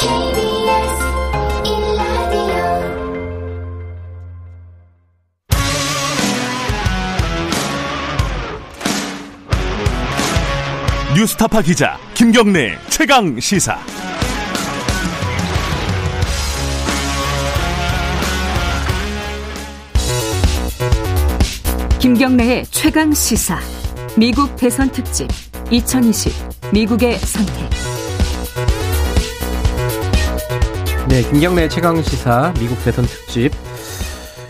KBS 일라디오 뉴스타파 기자 김경래 최강 시사. 김경래의 최강 시사. 미국 대선 특집 2020 미국의 선택. 네, 김경래 최강 시사 미국 대선 특집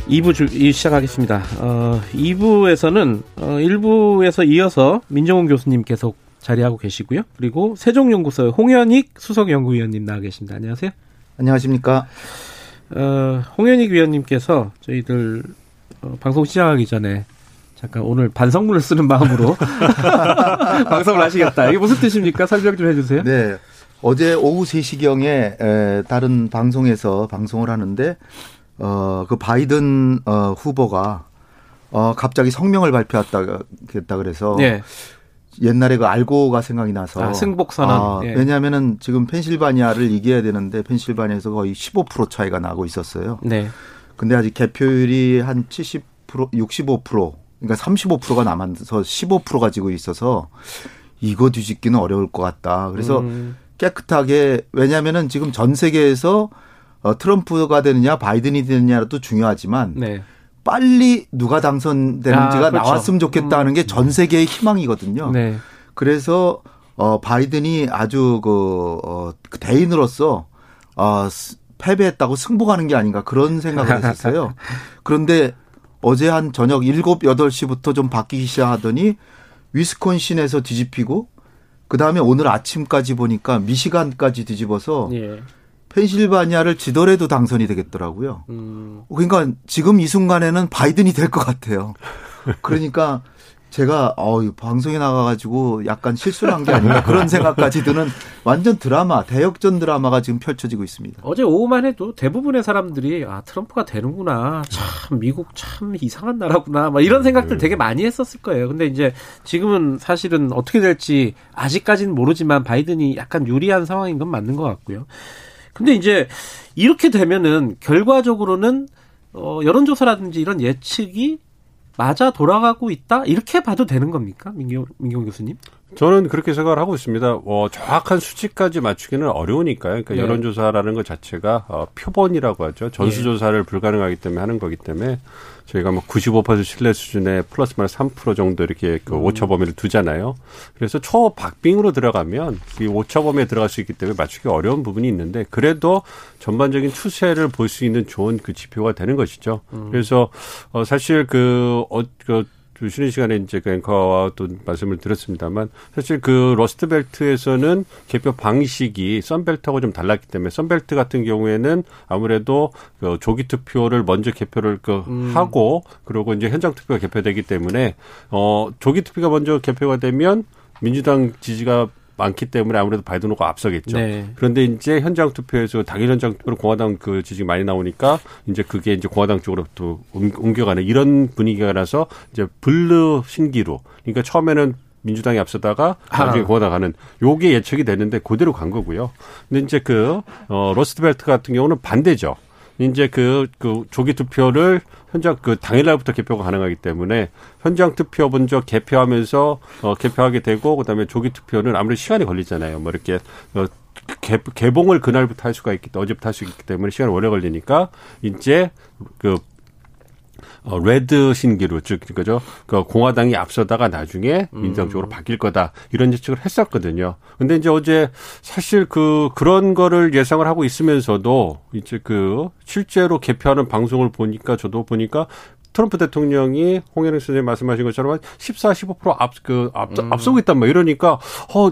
2부 주, 이 시작하겠습니다. 어, 2부에서는 어, 1부에서 이어서 민정훈 교수님 계속 자리하고 계시고요. 그리고 세종연구소의 홍현익 수석연구위원님 나와 계십니다. 안녕하세요. 안녕하십니까. 어, 홍현익 위원님께서 저희들 어, 방송 시작하기 전에 잠깐 오늘 반성문을 쓰는 마음으로 방송을 하시겠다. 이게 무슨 뜻입니까? 설명 좀 해주세요. 네. 어제 오후 3시경에 에, 다른 방송에서 방송을 하는데 어, 그 바이든 어, 후보가 어, 갑자기 성명을 발표했다 했다 그래서 네. 옛날에 그 알고가 생각이 나서 아, 승복 선언. 아, 예. 왜냐하면은 지금 펜실바니아를 이겨야 되는데 펜실바니아에서 거의 15% 차이가 나고 있었어요. 네. 근데 아직 개표율이 한 70%, 65%, 그러니까 35%가 남아서 15% 가지고 있어서 이거 뒤집기는 어려울 것 같다. 그래서 음, 깨끗하게 왜냐하면은 지금 전 세계에서 어, 트럼프가 되느냐 바이든이 되느냐도 중요하지만 네. 빨리 누가 당선되는지가 아, 그렇죠. 나왔으면 좋겠다는 게전 세계의 희망이거든요. 네. 그래서 어 바이든이 아주 그, 어, 그 대인으로서 어 스- 패배했다고 승복하는 게 아닌가 그런 생각을 했었어요. 그런데 어제 한 저녁 7, 8시부터 좀 바뀌기 시작하더니 위스콘신에서 뒤집히고 그 다음에 오늘 아침까지 보니까 미시간까지 뒤집어서 예. 펜실바니아를 지더라도 당선이 되겠더라고요. 음, 그러니까 지금 이 순간에는 바이든이 될 것 같아요. 그러니까 제가 어 방송에 나가가지고 약간 실수를 한 게 아닌가 그런 생각까지 드는 완전 드라마 대역전 드라마가 지금 펼쳐지고 있습니다. 어제 오후만 해도 대부분의 사람들이 아 트럼프가 되는구나 참 미국 참 이상한 나라구나 막 이런 생각들 되게 많이 했었을 거예요. 근데 이제 지금은 사실은 어떻게 될지 아직까지는 모르지만 바이든이 약간 유리한 상황인 건 맞는 것 같고요. 근데 이제 이렇게 되면은 결과적으로는 어 여론조사라든지 이런 예측이 맞아 돌아가고 있다 이렇게 봐도 되는 겁니까, 민경 민경 교수님? 저는 그렇게 생각을 하고 있습니다. 어, 정확한 수치까지 맞추기는 어려우니까요. 그러니까 네. 여론조사라는 것 자체가 어, 표본이라고 하죠. 전수조사를 불가능하기 때문에 하는 거기 때문에 저희가 뭐 95% 신뢰 수준의 플러스 마이너스 3% 정도 이렇게 그 오차 범위를 두잖아요. 그래서 초박빙으로 들어가면 이 오차 범위에 들어갈 수 있기 때문에 맞추기 어려운 부분이 있는데 그래도 전반적인 추세를 볼 수 있는 좋은 그 지표가 되는 것이죠. 그래서 어, 사실 그, 어, 그 그 쉬는 시간에 이제 그 앵커와 또 말씀을 드렸습니다만 사실 그 러스트벨트에서는 개표 방식이 썬벨트하고 좀 달랐기 때문에 썬벨트 같은 경우에는 아무래도 그 조기 투표를 먼저 개표를 그 하고 그리고 이제 현장 투표가 개표되기 때문에 어 조기 투표가 먼저 개표가 되면 민주당 지지가 많기 때문에 아무래도 바이든 후보가 앞서겠죠. 네. 그런데 이제 현장 투표에서 당일 현장 투표로 공화당 그 지지가 많이 나오니까 이제 그게 이제 공화당 쪽으로 또 옮- 옮겨가는 이런 분위기가 나서 이제 블루 신기루. 그러니까 처음에는 민주당이 앞서다가 나중에 아. 공화당 가는 요게 예측이 됐는데 그대로 간 거고요. 근데 이제 그, 어, 러스트벨트 같은 경우는 반대죠. 이제 그, 그 조기 투표를 현장 그 당일날부터 개표가 가능하기 때문에 현장 투표 먼저 개표하면서 어 개표하게 되고 그다음에 조기 투표는 아무래도 시간이 걸리잖아요. 뭐 이렇게 어 개, 개봉을 그날부터 할 수가 있기 어제부터 할 수 있기 때문에 시간이 오래 걸리니까 이제 그 어, 레드 신기루, 즉, 그죠? 그 공화당이 앞서다가 나중에 민주당 쪽으로 바뀔 거다. 이런 예측을 했었거든요. 근데 이제 어제 사실 그, 그런 거를 예상을 하고 있으면서도 이제 그, 실제로 개표하는 방송을 보니까 저도 보니까 트럼프 대통령이 홍현희 선생님 말씀하신 것처럼 14, 15% 앞, 그, 앞, 앞서고 있단 말이에요. 이러니까, 어,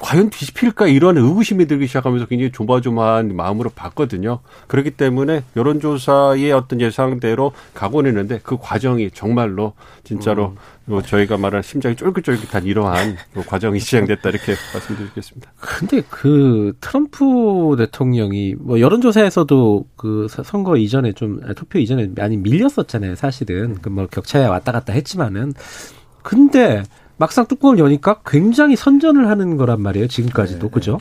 과연 뒤집힐까 이런 의구심이 들기 시작하면서 굉장히 조마조마한 마음으로 봤거든요. 그렇기 때문에 여론조사의 어떤 예상대로 가곤 했는데 그 과정이 정말로 진짜로 뭐 저희가 말한 심장이 쫄깃쫄깃한 이러한 그 과정이 시작됐다 이렇게 말씀드리겠습니다. 근데 그 트럼프 대통령이 뭐 여론조사에서도 그 사- 선거 이전에 좀 아, 투표 이전에 많이 밀렸었잖아요. 사실은 그 뭐 격차에 왔다 갔다 했지만은 근데 막상 뚜껑을 여니까 굉장히 선전을 하는 거란 말이에요. 지금까지도 그죠?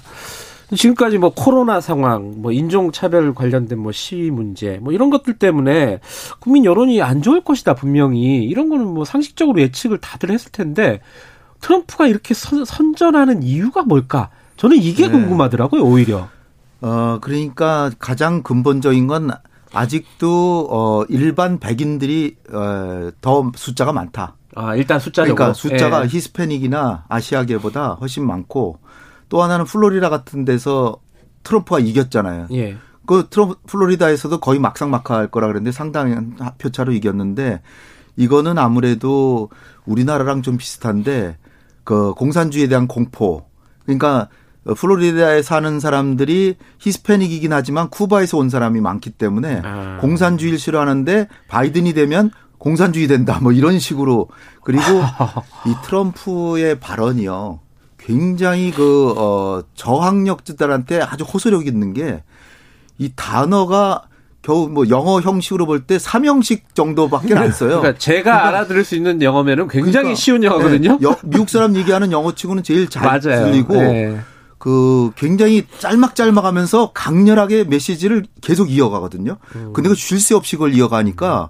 지금까지 뭐 코로나 상황, 뭐 인종차별 관련된 뭐 시위 문제, 뭐 이런 것들 때문에 국민 여론이 안 좋을 것이다, 분명히. 이런 거는 뭐 상식적으로 예측을 다들 했을 텐데 트럼프가 이렇게 선, 선전하는 이유가 뭘까? 저는 이게 네. 궁금하더라고요, 오히려. 어, 그러니까 가장 근본적인 건 아직도 어 일반 백인들이 어 더 숫자가 많다. 아, 일단 숫자적으로. 그러니까 숫자가 예. 히스패닉이나 아시아계보다 훨씬 많고 또 하나는 플로리다 같은 데서 트럼프가 이겼잖아요. 예. 그 트럼프 플로리다에서도 거의 막상막하할 거라 그랬는데 상당한 표차로 이겼는데 이거는 아무래도 우리나라랑 좀 비슷한데 그 공산주의에 대한 공포. 그러니까 플로리다에 사는 사람들이 히스패닉이긴 하지만 쿠바에서 온 사람이 많기 때문에 아. 공산주의를 싫어하는데 바이든이 되면 공산주의 된다 뭐 이런 식으로 그리고 이 트럼프의 발언이요 굉장히 그 어, 저항력자들한테 아주 호소력 있는 게 이 단어가 겨우 뭐 영어 형식으로 볼 때 삼형식 정도밖에 안 써요. 그러니까 제가 알아들을 수 있는 영어면은 굉장히 그러니까, 쉬운 영어거든요. 네, 여- 미국 사람 얘기하는 영어치고는 제일 잘 맞아요. 들리고 네. 그 굉장히 짤막짤막하면서 강렬하게 메시지를 계속 이어가거든요. 음. 근데 그 쉴 새 없이 그걸 이어가니까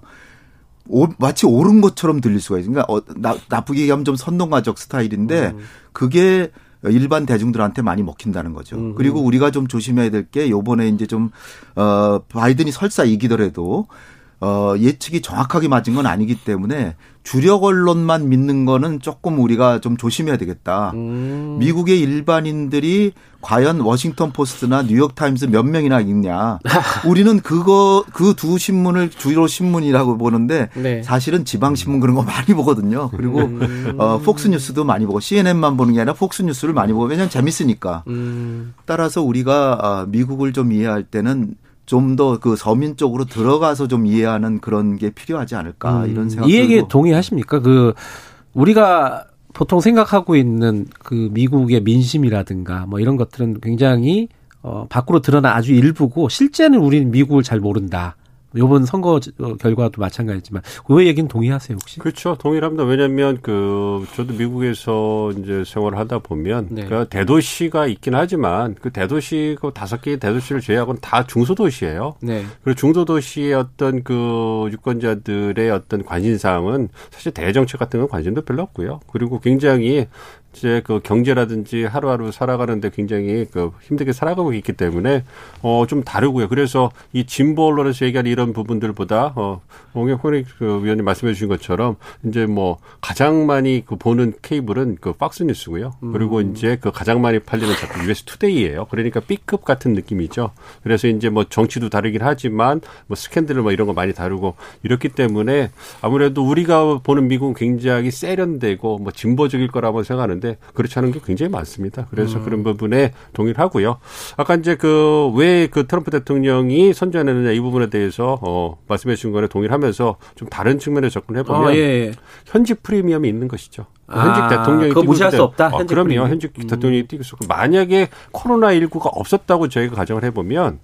오- 마치 옳은 것처럼 들릴 수가 있어요. 그러니까 어, 나, 나쁘게 얘기하면 좀 선동가적 스타일인데 음. 그게 일반 대중들한테 많이 먹힌다는 거죠. 음. 그리고 우리가 좀 조심해야 될 게 요번에 이제 좀, 어, 바이든이 설사 이기더라도 어, 예측이 정확하게 맞은 건 아니기 때문에 주력 언론만 믿는 거는 조금 우리가 좀 조심해야 되겠다. 음. 미국의 일반인들이 과연 워싱턴 포스트나 뉴욕 타임스 몇 명이나 읽냐. 우리는 그거 그 두 신문을 주로 신문이라고 보는데 네. 사실은 지방 신문 그런 거 많이 보거든요. 그리고 음. 어 폭스 뉴스도 많이 보고 CNN만 보는 게 아니라 폭스 뉴스를 많이 보고 왜냐면 재밌으니까. 음. 따라서 우리가 아, 미국을 좀 이해할 때는 좀 더 그 서민 쪽으로 들어가서 좀 이해하는 그런 게 필요하지 않을까 이런 생각. 음. 이 얘기에 동의하십니까? 그 우리가 보통 생각하고 있는 그 미국의 민심이라든가 뭐 이런 것들은 굉장히 어 밖으로 드러나 아주 일부고 실제는 우리는 미국을 잘 모른다. 요번 선거 어, 결과도 마찬가지지만 그 얘기는 동의하세요 혹시? 그렇죠. 동일합니다. 왜냐하면 그 저도 미국에서 이제 생활을 하다 보면 네. 그 대도시가 있긴 하지만 그 대도시 그 다섯 개의 대도시를 제외하고는 다 중소도시예요. 네. 그리고 중소도시의 어떤 그 유권자들의 어떤 관심 사항은 사실 대정책 같은 건 관심도 별로 없고요. 그리고 굉장히 이제 그 경제라든지 하루하루 살아가는데 굉장히 그 힘들게 살아가고 있기 때문에 어 좀 다르고요. 그래서 이 진보 언론에서 얘기하는 이런 부분들보다 어 홍익 그 위원님 말씀해 주신 것처럼 이제 뭐 가장 많이 그 보는 케이블은 그 박스 뉴스고요. 그리고 이제 그 가장 많이 팔리는 작품 US 투데이예요. 그러니까 B급 같은 느낌이죠. 그래서 이제 뭐 정치도 다르긴 하지만 뭐 스캔들 뭐 이런 거 많이 다루고 이렇기 때문에 아무래도 우리가 보는 미국은 굉장히 세련되고 뭐 진보적일 거라고 생각하는데 그렇지 않은 게 굉장히 많습니다. 그래서 그런 부분에 동의를 하고요. 아까 이제 그왜그 트럼프 대통령이 선전했느냐 이 부분에 대해서 어 말씀해 주신 거에 동의를 하면서 좀 다른 측면에 접근해 보면 어, 예, 예. 현직 프리미엄이 있는 것이죠. 아, 현직 대통령이 그거 무시할 수 때- 없다, 어, 그럼요. 현직 대통령이 뛰고 있었고 만약에 코로나 19가 없었다고 저희가 가정을 해보면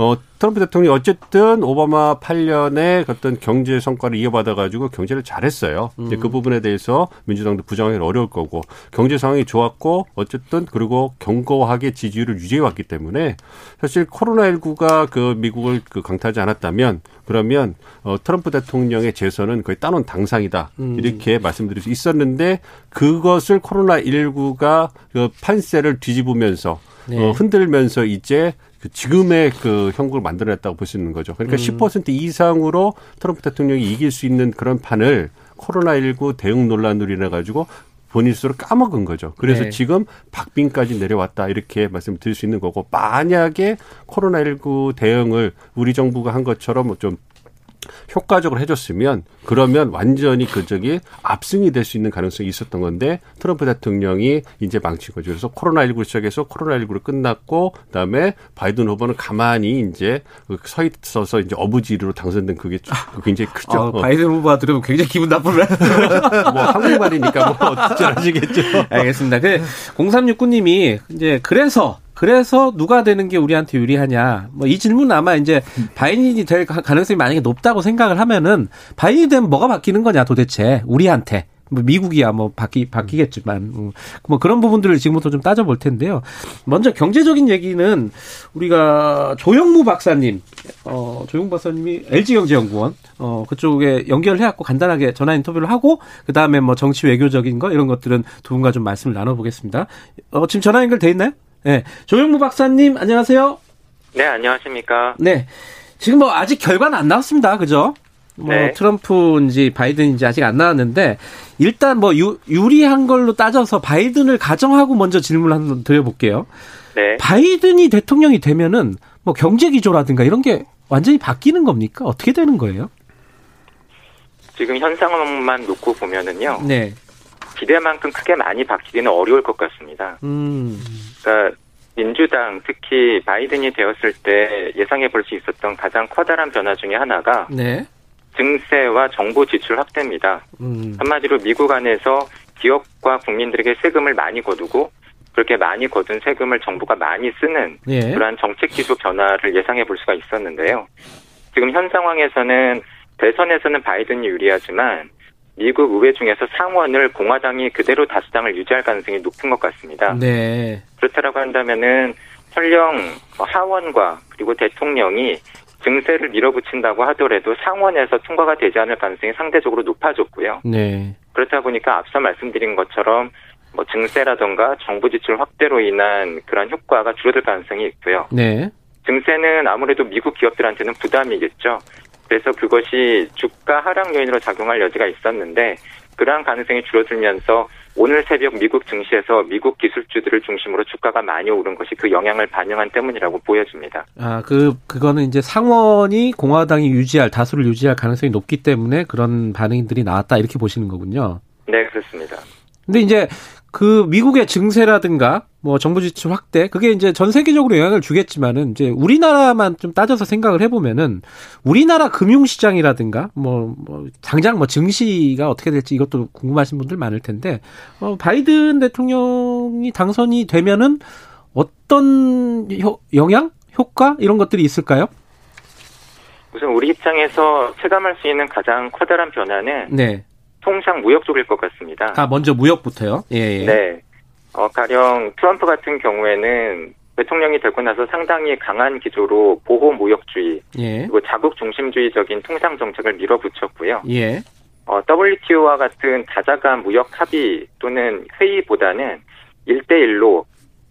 어 트럼프 대통령이 어쨌든 오바마 8년의 어떤 경제 성과를 이어받아 가지고 경제를 잘했어요. 이제 그 부분에 대해서 민주당도 부정하기 어려울 거고 경제 상황이 좋았고 어쨌든 그리고 견고하게 지지율을 유지해 왔기 때문에 사실 코로나 19가 그 미국을 그 강타하지 않았다면 그러면 어 트럼프 대통령의 재선은 거의 따놓은 당상이다 이렇게 말씀드릴 수 있었는데 그것을 코로나 19가 그 판세를 뒤집으면서 네. 어, 흔들면서 이제 그 지금의 그 형국을 만들어냈다고 볼 수 있는 거죠. 그러니까 10% 이상으로 트럼프 대통령이 이길 수 있는 그런 판을 코로나19 대응 논란으로 인해 가지고 본인 스스로 까먹은 거죠. 그래서 네. 지금 박빙까지 내려왔다 이렇게 말씀드릴 수 있는 거고 만약에 코로나19 대응을 우리 정부가 한 것처럼 뭐좀 효과적으로 해줬으면 그러면 완전히 그 저기 압승이 될 수 있는 가능성이 있었던 건데 트럼프 대통령이 이제 망친 거죠. 그래서 코로나19를 시작해서 코로나19로 끝났고 그다음에 바이든 후보는 가만히 이제 서 있어서 이제 어부지리로 당선된 그게 굉장히 크죠. 아, 바이든 후보가 들으면 굉장히 기분 나쁘네. 뭐 한국말이니까 뭐 어떻게 아시겠죠. 알겠습니다. 그 0369님이 이제 그래서 그래서 누가 되는 게 우리한테 유리하냐. 뭐 이 질문 아마 이제 바이든이 될 가- 가능성이 만약에 높다고 생각을 하면은 바이든 되면 뭐가 바뀌는 거냐 도대체 우리한테 뭐 미국이야 뭐 바뀌 바뀌겠지만 음, 뭐 그런 부분들을 지금부터 좀 따져볼 텐데요. 먼저 경제적인 얘기는 우리가 조영무 박사님, 어 조영무 박사님이 LG경제연구원 어 그쪽에 연결을 해갖고 간단하게 전화 인터뷰를 하고 그 다음에 뭐 정치 외교적인 거 이런 것들은 두 분과 좀 말씀을 나눠보겠습니다. 어 지금 전화 연결돼 있나요? 네, 조영무 박사님 안녕하세요. 네, 안녕하십니까. 네. 지금 뭐 아직 결과는 안 나왔습니다. 그죠? 뭐 네. 트럼프인지 바이든인지 아직 안 나왔는데 일단 뭐 유, 유리한 걸로 따져서 바이든을 가정하고 먼저 질문을 한번 드려볼게요. 네. 바이든이 대통령이 되면은 뭐 경제 기조라든가 이런 게 완전히 바뀌는 겁니까? 어떻게 되는 거예요? 지금 현 상황만 놓고 보면은요. 네. 기대만큼 크게 많이 바뀌기는 어려울 것 같습니다. 음. 그러니까 민주당 특히 바이든이 되었을 때 예상해 볼 수 있었던 가장 커다란 변화 중에 하나가 네. 증세와 정보 지출 확대입니다. 음. 한마디로 미국 안에서 기업과 국민들에게 세금을 많이 거두고 그렇게 많이 거둔 세금을 정부가 많이 쓰는 예. 그러한 정책 기조 변화를 예상해 볼 수가 있었는데요. 지금 현 상황에서는 대선에서는 바이든이 유리하지만 미국 의회 중에서 상원을 공화당이 그대로 다수당을 유지할 가능성이 높은 것 같습니다. 네. 그렇다라고 한다면은 설령 하원과 그리고 대통령이 증세를 밀어붙인다고 하더라도 상원에서 통과가 되지 않을 가능성이 상대적으로 높아졌고요. 네. 그렇다 보니까 앞서 말씀드린 것처럼 뭐 증세라던가 정부 지출 확대로 인한 그런 효과가 줄어들 가능성이 있고요. 네. 증세는 아무래도 미국 기업들한테는 부담이겠죠. 그래서 그것이 주가 하락 요인으로 작용할 여지가 있었는데 그러한 가능성이 줄어들면서 오늘 새벽 미국 증시에서 미국 기술주들을 중심으로 주가가 많이 오른 것이 그 영향을 반영한 때문이라고 보여집니다. 아, 그, 그거는 이제 상원이 공화당이 유지할, 다수를 유지할 가능성이 높기 때문에 그런 반응들이 나왔다, 이렇게 보시는 거군요. 네, 그렇습니다. 근데 이제 그 미국의 증세라든가 뭐 정부 지출 확대 그게 이제 전 세계적으로 영향을 주겠지만은 이제 우리나라만 좀 따져서 생각을 해보면은 우리나라 금융시장이라든가 뭐, 뭐 당장 뭐 증시가 어떻게 될지 이것도 궁금하신 분들 많을 텐데 어 바이든 대통령이 당선이 되면은 어떤 효, 영향 효과 이런 것들이 있을까요? 우선 우리 입장에서 체감할 수 있는 가장 커다란 변화는 네. 통상 무역 쪽일 것 같습니다. 아 먼저 무역부터요. 예. 예. 네. 어, 가령 트럼프 같은 경우에는 대통령이 되고 나서 상당히 강한 기조로 보호 무역주의 예. 그리고 자국 중심주의적인 통상 정책을 밀어붙였고요. 예. 어, WTO와 같은 다자간 무역 합의 또는 회의보다는 1대1로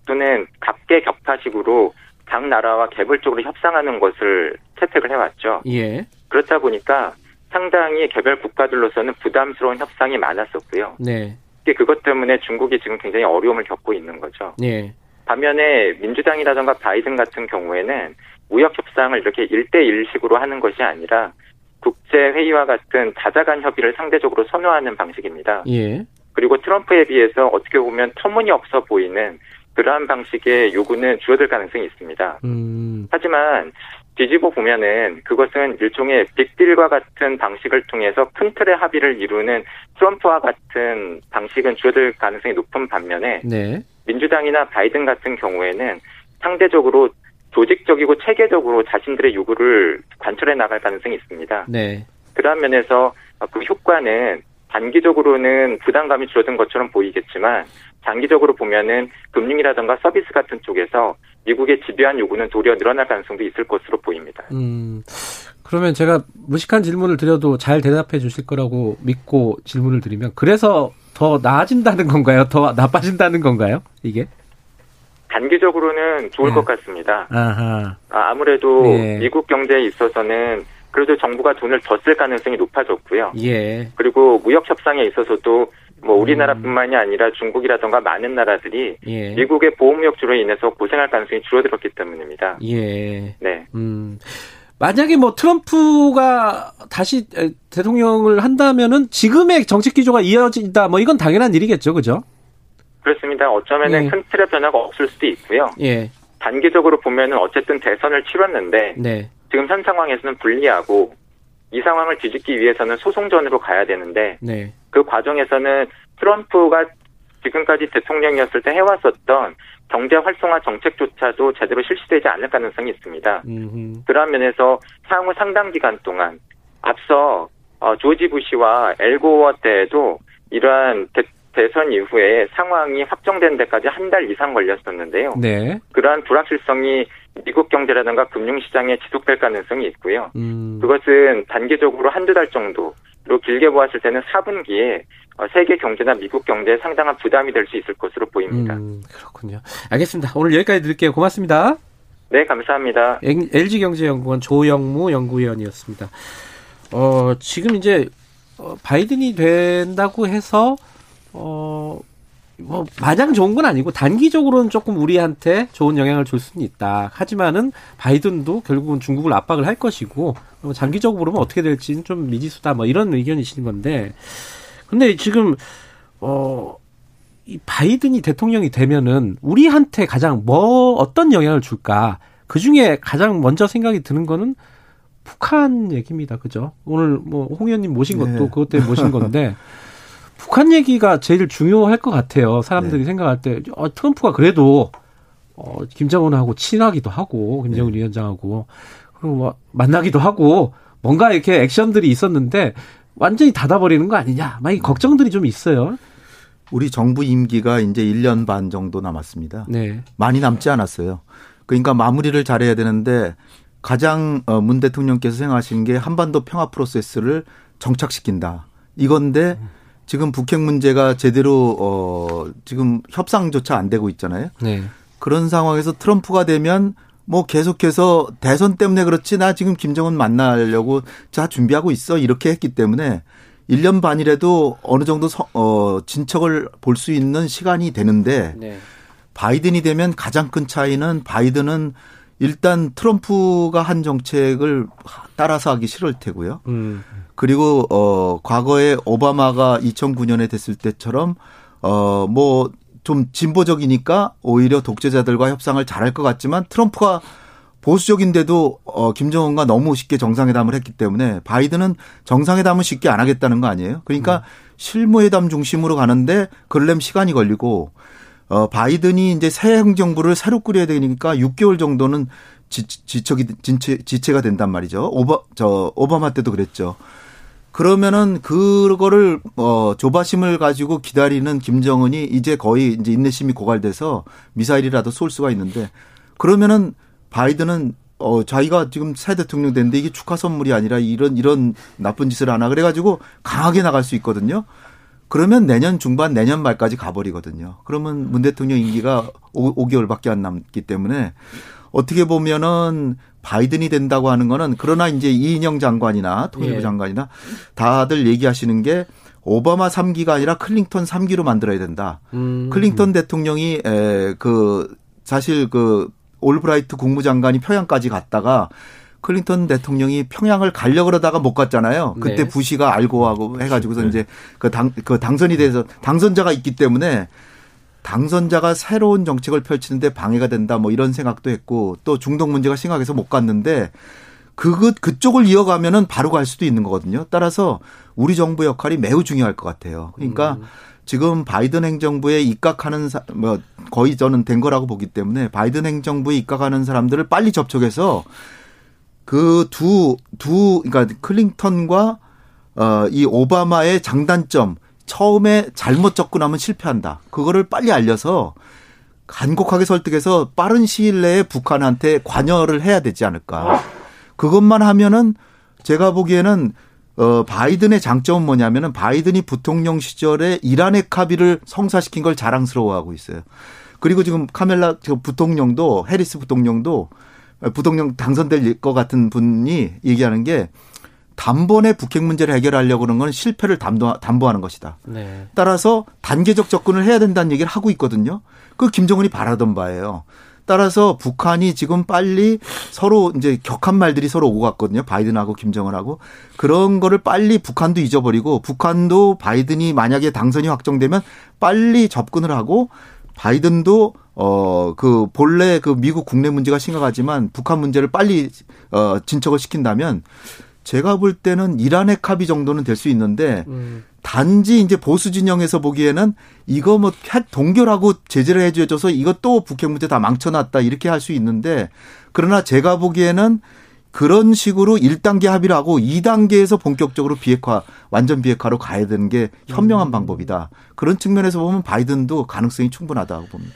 또는 각계 격파식으로 각 나라와 개별적으로 협상하는 것을 채택을 해왔죠. 예. 그렇다 보니까 상당히 개별 국가들로서는 부담스러운 협상이 많았었고요. 네. 그것 때문에 중국이 지금 굉장히 어려움을 겪고 있는 거죠. 예. 반면에 민주당이라던가 바이든 같은 경우에는 무역 협상을 이렇게 1대1식으로 하는 것이 아니라 국제 회의와 같은 다자간 협의를 상대적으로 선호하는 방식입니다. 예. 그리고 트럼프에 비해서 어떻게 보면 터무니없어 보이는 그러한 방식의 요구는 줄어들 가능성이 있습니다. 음. 하지만 뒤집어 보면은 그것은 일종의 빅딜과 같은 방식을 통해서 큰 틀의 합의를 이루는 트럼프와 같은 방식은 줄어들 가능성이 높은 반면에 네. 민주당이나 바이든 같은 경우에는 상대적으로 조직적이고 체계적으로 자신들의 요구를 관철해 나갈 가능성이 있습니다. 네. 그러한 면에서 그 효과는 단기적으로는 부담감이 줄어든 것처럼 보이겠지만 장기적으로 보면은 금융이라든가 서비스 같은 쪽에서 미국의 집요한 요구는 도리어 늘어날 가능성도 있을 것으로 보입니다. 음. 그러면 제가 무식한 질문을 드려도 잘 대답해 주실 거라고 믿고 질문을 드리면 그래서 더 나아진다는 건가요? 더 나빠진다는 건가요? 이게? 단기적으로는 좋을 네. 것 같습니다. 아하. 아, 아무래도 네. 미국 경제에 있어서는 그래도 정부가 돈을 더 쓸 가능성이 높아졌고요. 예. 그리고 무역 협상에 있어서도 뭐 우리나라뿐만이 아니라 중국이라던가 많은 나라들이 예. 미국의 보호무역주로 인해서 고생할 가능성이 줄어들었기 때문입니다. 예. 네. 음. 만약에 뭐 트럼프가 다시 에, 대통령을 한다면은 지금의 정책 기조가 이어진다. 뭐 이건 당연한 일이겠죠. 그죠? 그렇습니다. 어쩌면은 네. 큰 틀의 변화가 없을 수도 있고요. 예. 단기적으로 보면은 어쨌든 대선을 치렀는데 네. 지금 현 상황에서는 불리하고 이 상황을 뒤집기 위해서는 소송전으로 가야 되는데 네. 그 과정에서는 트럼프가 지금까지 대통령이었을 때 해왔었던 경제 활성화 정책조차도 제대로 실시되지 않을 가능성이 있습니다. 음. 그런 면에서 향후 상당 기간 동안 앞서 어, 조지 부시와 엘고어 때에도 이러한 대, 대선 이후에 상황이 확정된 데까지 한 달 이상 걸렸었는데요. 네. 그러한 불확실성이 미국 경제라든가 금융시장에 지속될 가능성이 있고요. 음. 그것은 단계적으로 한두 달 정도로 길게 보았을 때는 4분기에 어, 세계 경제나 미국 경제에 상당한 부담이 될 수 있을 것으로 보입니다. 음, 그렇군요. 알겠습니다. 오늘 여기까지 드릴게요. 고맙습니다. 네, 감사합니다. LG경제연구원 조영무 연구위원이었습니다. 어, 지금 이제 어, 바이든이 된다고 해서 어, 뭐 마냥 좋은 건 아니고 단기적으로는 조금 우리한테 좋은 영향을 줄 수는 있다. 하지만은 바이든도 결국은 중국을 압박을 할 것이고 어, 장기적으로 보면 어떻게 될지는 좀 미지수다. 뭐 이런 의견이신 건데 근데 지금 어. 이 바이든이 대통령이 되면은 우리한테 가장 뭐 어떤 영향을 줄까? 그 중에 가장 먼저 생각이 드는 거는 북한 얘기입니다. 그죠? 오늘 뭐 홍 의원님 모신 것도 네. 그것 때문에 모신 건데 북한 얘기가 제일 중요할 것 같아요. 사람들이 네. 생각할 때 어, 트럼프가 그래도 어, 김정은하고 친하기도 하고 김정은 네. 위원장하고 그리고 뭐 만나기도 하고 뭔가 이렇게 액션들이 있었는데 완전히 닫아버리는 거 아니냐? 막 이 걱정들이 좀 있어요. 우리 정부 임기가 이제 1년 반 정도 남았습니다. 네. 많이 남지 않았어요. 그러니까 마무리를 잘해야 되는데 가장 어, 문 대통령께서 생각하시는 게 한반도 평화 프로세스를 정착시킨다. 이건데 지금 북핵 문제가 제대로 어 지금 협상조차 안 되고 있잖아요. 네. 그런 상황에서 트럼프가 되면 뭐 계속해서 대선 때문에 그렇지 나 지금 김정은 만나려고 자 준비하고 있어 이렇게 했기 때문에 1년 반이라도 어느 정도 서, 어 진척을 볼 수 있는 시간이 되는데 네. 바이든이 되면 가장 큰 차이는 바이든은 일단 트럼프가 한 정책을 따라서 하기 싫을 테고요. 음. 그리고 어 과거에 오바마가 2009년에 됐을 때처럼 어뭐 좀 진보적이니까 오히려 독재자들과 협상을 잘할 것 같지만 트럼프가 보수적인데도 어 김정은과 너무 쉽게 정상회담을 했기 때문에 바이든은 정상회담은 쉽게 안 하겠다는 거 아니에요? 그러니까 실무회담 중심으로 가는데 그러려면 시간이 걸리고 어 바이든이 이제 새 행정부를 새로 꾸려야 되니까 6개월 정도는 지, 지척이 지체, 지체가 된단 말이죠. 오바 저 오바마 때도 그랬죠. 그러면은 그거를 어 조바심을 가지고 기다리는 김정은이 이제 거의 이제 인내심이 고갈돼서 미사일이라도 쏠 수가 있는데 그러면은 바이든은 어 자기가 지금 새 대통령 됐는데 이게 축하 선물이 아니라 이런 이런 나쁜 짓을 하나 그래가지고 강하게 나갈 수 있거든요. 그러면 내년 중반 내년 말까지 가버리거든요. 그러면 문 대통령 임기가 5, 개월밖에 안 남기 때문에 어떻게 보면은 바이든이 된다고 하는 거는 그러나 이제 이인영 장관이나 통일부 예. 장관이나 다들 얘기하시는 게 오바마 3기가 아니라 클린턴 3기로 만들어야 된다. 음. 클링턴 대통령이 에, 그 사실 그 올브라이트 국무장관이 평양까지 갔다가 클린턴 대통령이 평양을 가려 그러다가 못 갔잖아요. 그때 네. 부시가 앨 고어하고 해가지고서 이제 그 당 그 당선이 돼서 당선자가 있기 때문에 당선자가 새로운 정책을 펼치는데 방해가 된다 뭐 이런 생각도 했고 또 중동 문제가 심각해서 못 갔는데 그것 그쪽을 이어가면은 바로 갈 수도 있는 거거든요. 따라서 우리 정부 역할이 매우 중요할 것 같아요. 그러니까 지금 바이든 행정부에 입각하는 사, 뭐 거의 저는 된 거라고 보기 때문에 바이든 행정부에 입각하는 사람들을 빨리 접촉해서 그 두 두 그러니까 클링턴과 어 이 오바마의 장단점 처음에 잘못 접근하면 실패한다. 그거를 빨리 알려서 간곡하게 설득해서 빠른 시일 내에 북한한테 관여를 해야 되지 않을까. 그것만 하면은 제가 보기에는 어 바이든의 장점은 뭐냐면은 바이든이 부통령 시절에 이란의 카비를 성사시킨 걸 자랑스러워하고 있어요. 그리고 지금 카멜라 저 부통령도 해리스 부통령도 부통령 당선될 것 같은 분이 얘기하는 게 단번에 북핵 문제를 해결하려고 그러는 건 실패를 담보, 담보하는 것이다. 네. 따라서 단계적 접근을 해야 된다는 얘기를 하고 있거든요. 그 김정은이 바라던 바예요. 따라서 북한이 지금 빨리 서로 이제 격한 말들이 서로 오고 갔거든요. 바이든하고 김정은하고. 그런 거를 빨리 북한도 잊어버리고 북한도 바이든이 만약에 당선이 확정되면 빨리 접근을 하고 바이든도 어 그 본래 그 미국 국내 문제가 심각하지만 북한 문제를 빨리 어 진척을 시킨다면 제가 볼 때는 이란의 카비 정도는 될 수 있는데 음. 단지 이제 보수 진영에서 보기에는 이거 뭐핵 동결하고 제재를 해줘서 또 북핵 문제 다 망쳐놨다 이렇게 할 수 있는데 그러나 제가 보기에는 그런 식으로 1단계 합의를 하고 2단계에서 본격적으로 비핵화, 완전 비핵화로 가야 되는 게 현명한 방법이다. 그런 측면에서 보면 바이든도 가능성이 충분하다고 봅니다.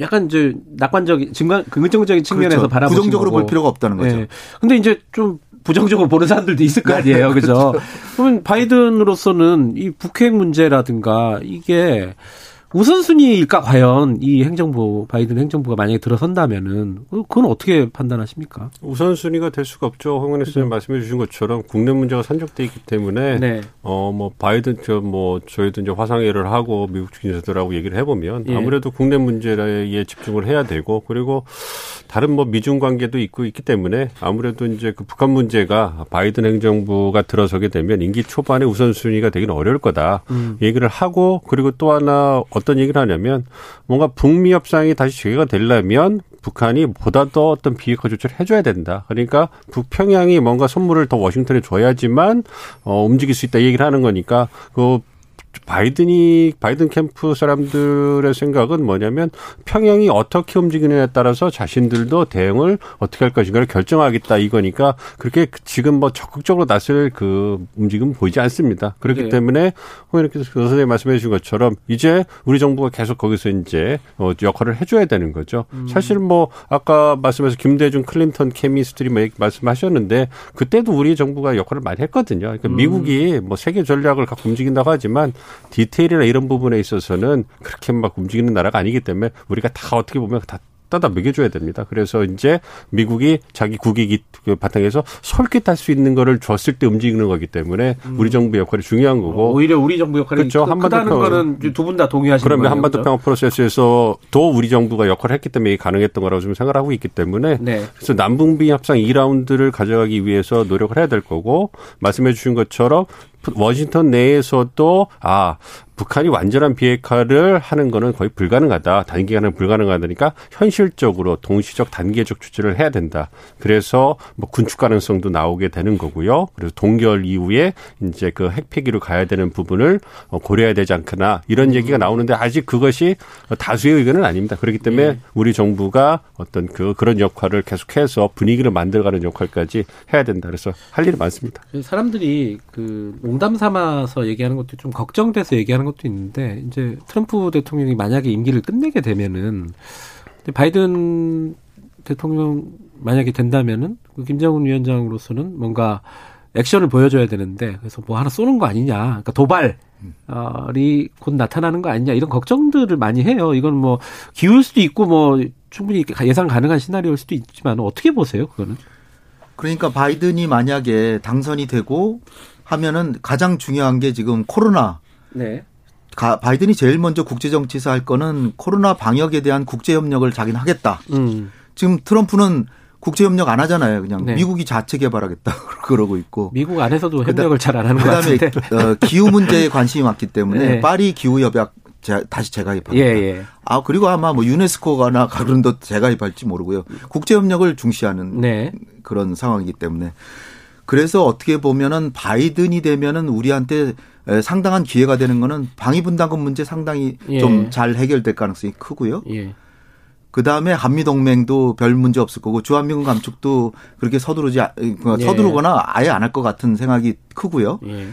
약간 이제 낙관적인 증관 긍정적인 측면에서 그렇죠. 바라보는 부정적으로 볼 필요가 없다는 거죠. 예. 근데 이제 좀 부정적으로 보는 사람들도 있을 거 아니에요. 네, 그죠? 그렇죠. 그러면 바이든으로서는 이 북핵 문제라든가 이게 우선순위일까 과연 이 행정부 바이든 행정부가 만약에 들어선다면은 그건 어떻게 판단하십니까? 우선순위가 될 수가 없죠. 황원혜 선생님 말씀해 주신 것처럼 국내 문제가 산적돼 있기 때문에 네. 어뭐 바이든 저뭐 저희도 이제 화상회를 하고 미국 주인들하고 얘기를 해보면 예. 아무래도 국내 문제에 집중을 해야 되고 그리고 다른 뭐 미중 관계도 있고 있기 때문에 아무래도 이제 그 북한 문제가 바이든 행정부가 들어서게 되면 임기 초반에 우선순위가 되기는 어려울 거다 음. 얘기를 하고 그리고 또 하나 어떤 얘기를 하냐면 뭔가 북미 협상이 다시 재개가 되려면 북한이 보다 더 어떤 비핵화 조치를 해줘야 된다. 그러니까 북평양이 뭔가 선물을 더 워싱턴에 줘야지만 어, 움직일 수 있다 이 얘기를 하는 거니까 그 바이든이 바이든 캠프 사람들의 생각은 뭐냐면 평양이 어떻게 움직이느냐에 따라서 자신들도 대응을 어떻게 할 것인가를 결정하겠다 이거니까 그렇게 지금 뭐 적극적으로 나설 그 움직임은 보이지 않습니다. 그렇기 네. 때문에 홍현님께서 그 선생님 말씀해 주신 것처럼 이제 우리 정부가 계속 거기서 이제 어, 역할을 해줘야 되는 거죠. 사실 뭐 아까 말씀해서 김대중 클린턴 케미스트리 뭐 말씀하셨는데 그때도 우리 정부가 역할을 많이 했거든요. 그러니까 미국이 뭐 세계 전략을 갖고 움직인다고 하지만 디테일이나 이런 부분에 있어서는 그렇게 막 움직이는 나라가 아니기 때문에 우리가 다 어떻게 보면 다 따다 먹여줘야 됩니다. 그래서 이제 미국이 자기 국익이 그 바탕에서 솔깃할 수 있는 거를 줬을 때 움직이는 거기 때문에 우리 정부 역할이 중요한 거고 오히려 우리 정부 역할이 그렇죠. 크- 한반도 크다는 평- 거는 두 분 다 동의하시는 그러면 거예요. 한반도 그죠? 평화 프로세스에서 또 우리 정부가 역할을 했기 때문에 가능했던 거라고 좀 생각을 하고 있기 때문에 네. 그래서 남북미 협상 2라운드를 가져가기 위해서 노력을 해야 될 거고 말씀해 주신 것처럼 워싱턴 내에서도 아 북한이 완전한 비핵화를 하는 거는 거의 불가능하다. 단기간은 불가능하다니까 현실적으로 동시적 단계적 조치를 해야 된다. 그래서 뭐 군축 가능성도 나오게 되는 거고요. 그래서 동결 이후에 이제 그 핵폐기로 가야 되는 부분을 어, 고려해야 되지 않거나 이런 얘기가 나오는데 아직 그것이 다수의 의견은 아닙니다. 그렇기 때문에 우리 정부가 어떤 그 그런 역할을 계속해서 분위기를 만들어가는 역할까지 해야 된다. 그래서 할 일이 많습니다. 사람들이 그 농담 삼아서 얘기하는 것도 좀 걱정돼서 얘기하는 것도 있는데 이제 트럼프 대통령이 만약에 임기를 끝내게 되면은 바이든 대통령 만약에 된다면은 그 김정은 위원장으로서는 뭔가 액션을 보여줘야 되는데 그래서 뭐 하나 쏘는 거 아니냐. 그러니까 도발 이 곧 나타나는 거 아니냐. 이런 걱정들을 많이 해요. 이건 뭐 기울 수도 있고 뭐 충분히 예상 가능한 시나리오일 수도 있지만 어떻게 보세요 그거는? 그러니까 바이든이 만약에 당선이 되고 하면은 가장 중요한 게 지금 코로나 네. 가- 바이든이 제일 먼저 국제정치에서 할 거는 코로나 방역에 대한 국제협력을 자기는 하겠다. 음. 지금 트럼프는 국제협력 안 하잖아요. 그냥 네. 미국이 자체 개발하겠다 그러고 있고. 미국 안에서도 협력을 잘 안 하는 것 그다음에 같은데. 어, 기후 문제에 관심이 많기 때문에 네. 파리 기후 협약 제- 다시 재가입합니다. 예, 예. 아 그리고 아마 뭐 유네스코가나 가른 도 재가입할지 모르고요. 국제협력을 중시하는 네. 그런 상황이기 때문에 그래서 어떻게 보면은 바이든이 되면은 우리한테 에, 상당한 기회가 되는 거는 방위분담금 문제 상당히 예. 좀잘 해결될 가능성이 크고요. 예. 그 다음에 한미 동맹도 별 문제 없을 거고 주한미군 감축도 그렇게 서두르지 아- 그 예. 서두르거나 아예 안 할 것 같은 생각이 크고요. 예.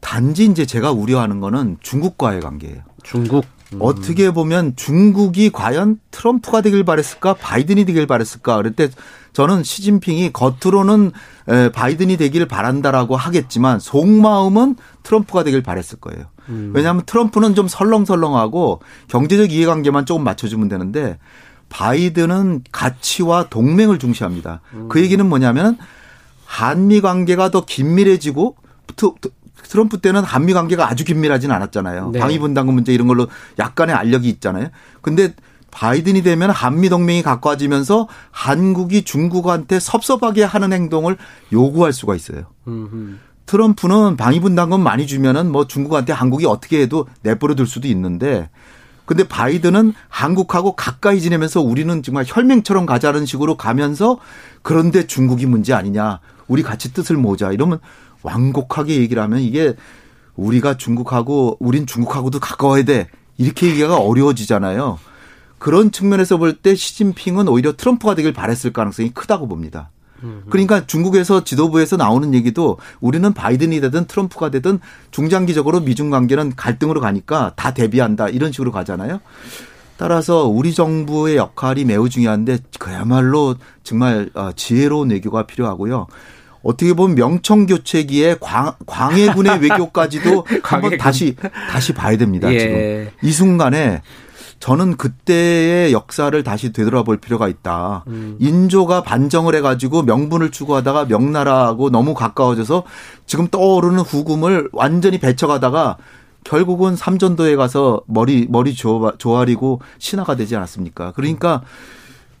단지 이제 제가 우려하는 거는 중국과의 관계예요. 중국. 어떻게 보면 중국이 과연 트럼프가 되길 바랬을까? 바이든이 되길 바랬을까? 그럴 때 저는 시진핑이 겉으로는 에, 바이든이 되길 바란다라고 하겠지만 속마음은 트럼프가 되길 바랬을 거예요. 왜냐하면 트럼프는 좀 설렁설렁하고 경제적 이해관계만 조금 맞춰주면 되는데 바이든은 가치와 동맹을 중시합니다. 그 얘기는 뭐냐면 한미 관계가 더 긴밀해지고 트- 트럼프 때는 한미 관계가 아주 긴밀하진 않았잖아요. 네. 방위 분담금 문제 이런 걸로 약간의 알력이 있잖아요. 근데 바이든이 되면 한미 동맹이 가까워지면서 한국이 중국한테 섭섭하게 하는 행동을 요구할 수가 있어요. 음, 트럼프는 방위 분담금 많이 주면은 뭐 중국한테 한국이 어떻게 해도 내버려 둘 수도 있는데 근데 바이든은 한국하고 가까이 지내면서 우리는 정말 혈맹처럼 가자는 식으로 가면서 그런데 중국이 문제 아니냐. 우리 같이 뜻을 모으자. 이러면 완곡하게 얘기를 하면 이게 우리가 중국하고 우린 중국하고도 가까워야 돼. 이렇게 얘기가 어려워지잖아요. 그런 측면에서 볼 때 시진핑은 오히려 트럼프가 되길 바랬을 가능성이 크다고 봅니다. 그러니까 중국에서 지도부에서 나오는 얘기도 우리는 바이든이 되든 트럼프가 되든 중장기적으로 미중 관계는 갈등으로 가니까 다 대비한다 이런 식으로 가잖아요. 따라서 우리 정부의 역할이 매우 중요한데 그야말로 정말 어, 지혜로운 외교가 필요하고요. 어떻게 보면 명청 교체기에 광, 광해군의 외교까지도 한번 광해군. 다시 다시 봐야 됩니다. 예. 지금 이 순간에 저는 그때의 역사를 다시 되돌아볼 필요가 있다. 음. 인조가 반정을 해가지고 명분을 추구하다가 명나라하고 너무 가까워져서 지금 떠오르는 후금을 완전히 배척하다가 결국은 삼전도에 가서 머리 머리 조- 조아리고 신하가 되지 않았습니까? 그러니까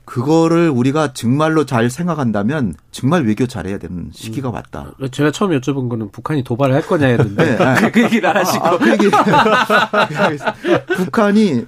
그거를 우리가 정말로 잘 생각한다면 정말 외교 잘해야 되는 시기가 왔다. 제가 처음 여쭤본 거는 북한이 도발을 할 거냐였는데 네. 그 얘기를 안 하시고 아, 그 얘기. 북한이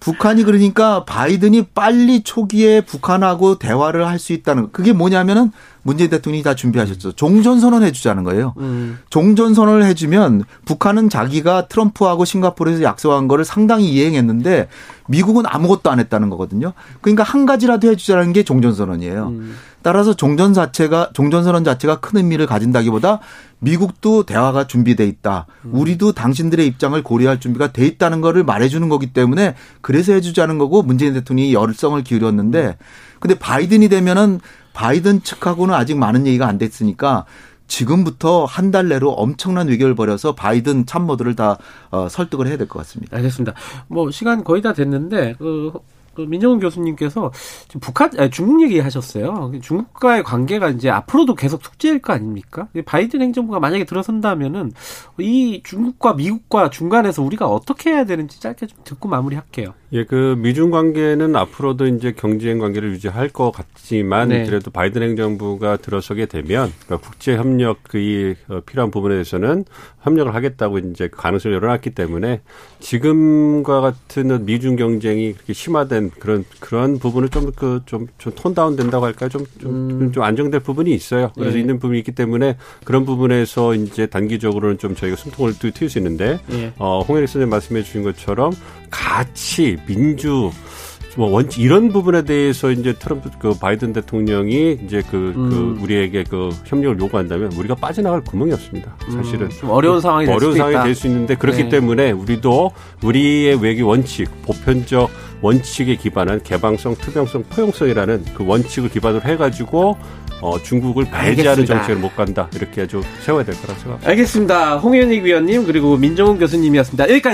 북한이 그러니까 바이든이 빨리 초기에 북한하고 대화를 할 수 있다는 거. 그게 뭐냐면은 문재인 대통령이 다 준비하셨죠. 종전 선언 해주자는 거예요. 음. 종전 선언을 해주면 북한은 자기가 트럼프하고 싱가포르에서 약속한 거를 상당히 이행했는데 미국은 아무것도 안 했다는 거거든요. 그러니까 한 가지라도 해주자는 게 종전 선언이에요. 음. 따라서 종전 자체가 종전 선언 자체가 큰 의미를 가진다기보다 미국도 대화가 준비돼 있다. 우리도 당신들의 입장을 고려할 준비가 돼 있다는 거를 말해주는 거기 때문에 그래서 해주자는 거고 문재인 대통령이 열성을 기울였는데 근데 바이든이 되면은 바이든 측하고는 아직 많은 얘기가 안 됐으니까 지금부터 한 달 내로 엄청난 위기를 벌여서 바이든 참모들을 다 어, 설득을 해야 될 것 같습니다. 알겠습니다. 뭐 시간 거의 다 됐는데 그, 그 민정훈 교수님께서 지금 북한 아니, 중국 얘기하셨어요. 중국과의 관계가 이제 앞으로도 계속 숙제일 거 아닙니까? 바이든 행정부가 만약에 들어선다면은 이 중국과 미국과 중간에서 우리가 어떻게 해야 되는지 짧게 좀 듣고 마무리할게요. 예, 그 미중 관계는 앞으로도 이제 경쟁 관계를 유지할 것 같지만 네. 그래도 바이든 행정부가 들어서게 되면 그러니까 국제 협력 그이 어, 필요한 부분에 대해서는 협력을 하겠다고 이제 그 가능성을 열어놨기 때문에 지금과 같은 미중 경쟁이 그렇게 심화된 그런 그런 부분을 좀 그좀좀톤 다운 된다고 할까요? 좀좀 좀 안정될 부분이 있어요. 그래서 예. 있는 부분이 있기 때문에 그런 부분에서 이제 단기적으로는 좀 저희가 숨통을 또 트일 수 있는데 예. 어, 홍혜리 선생님 말씀해 주신 것처럼 가치, 민주, 뭐 원칙 이런 부분에 대해서 이제 트럼프 그 바이든 대통령이 이제 그, 음. 그 우리에게 그 협력을 요구한다면 우리가 빠져나갈 구멍이 없습니다. 사실은 음, 좀 어려운 상황이 될 어려운 상황이. 될 수 있는데 그렇기 네. 때문에 우리도 우리의 외교 원칙, 보편적 원칙에 기반한 개방성, 투명성, 포용성이라는 그 원칙을 기반으로 해가지고 어, 중국을 배제하는. 정책을 못 간다 이렇게 좀 세워야 될 거라고 생각합니다. 알겠습니다. 홍현익 위원님 그리고 민정훈 교수님이었습니다. 여기까지.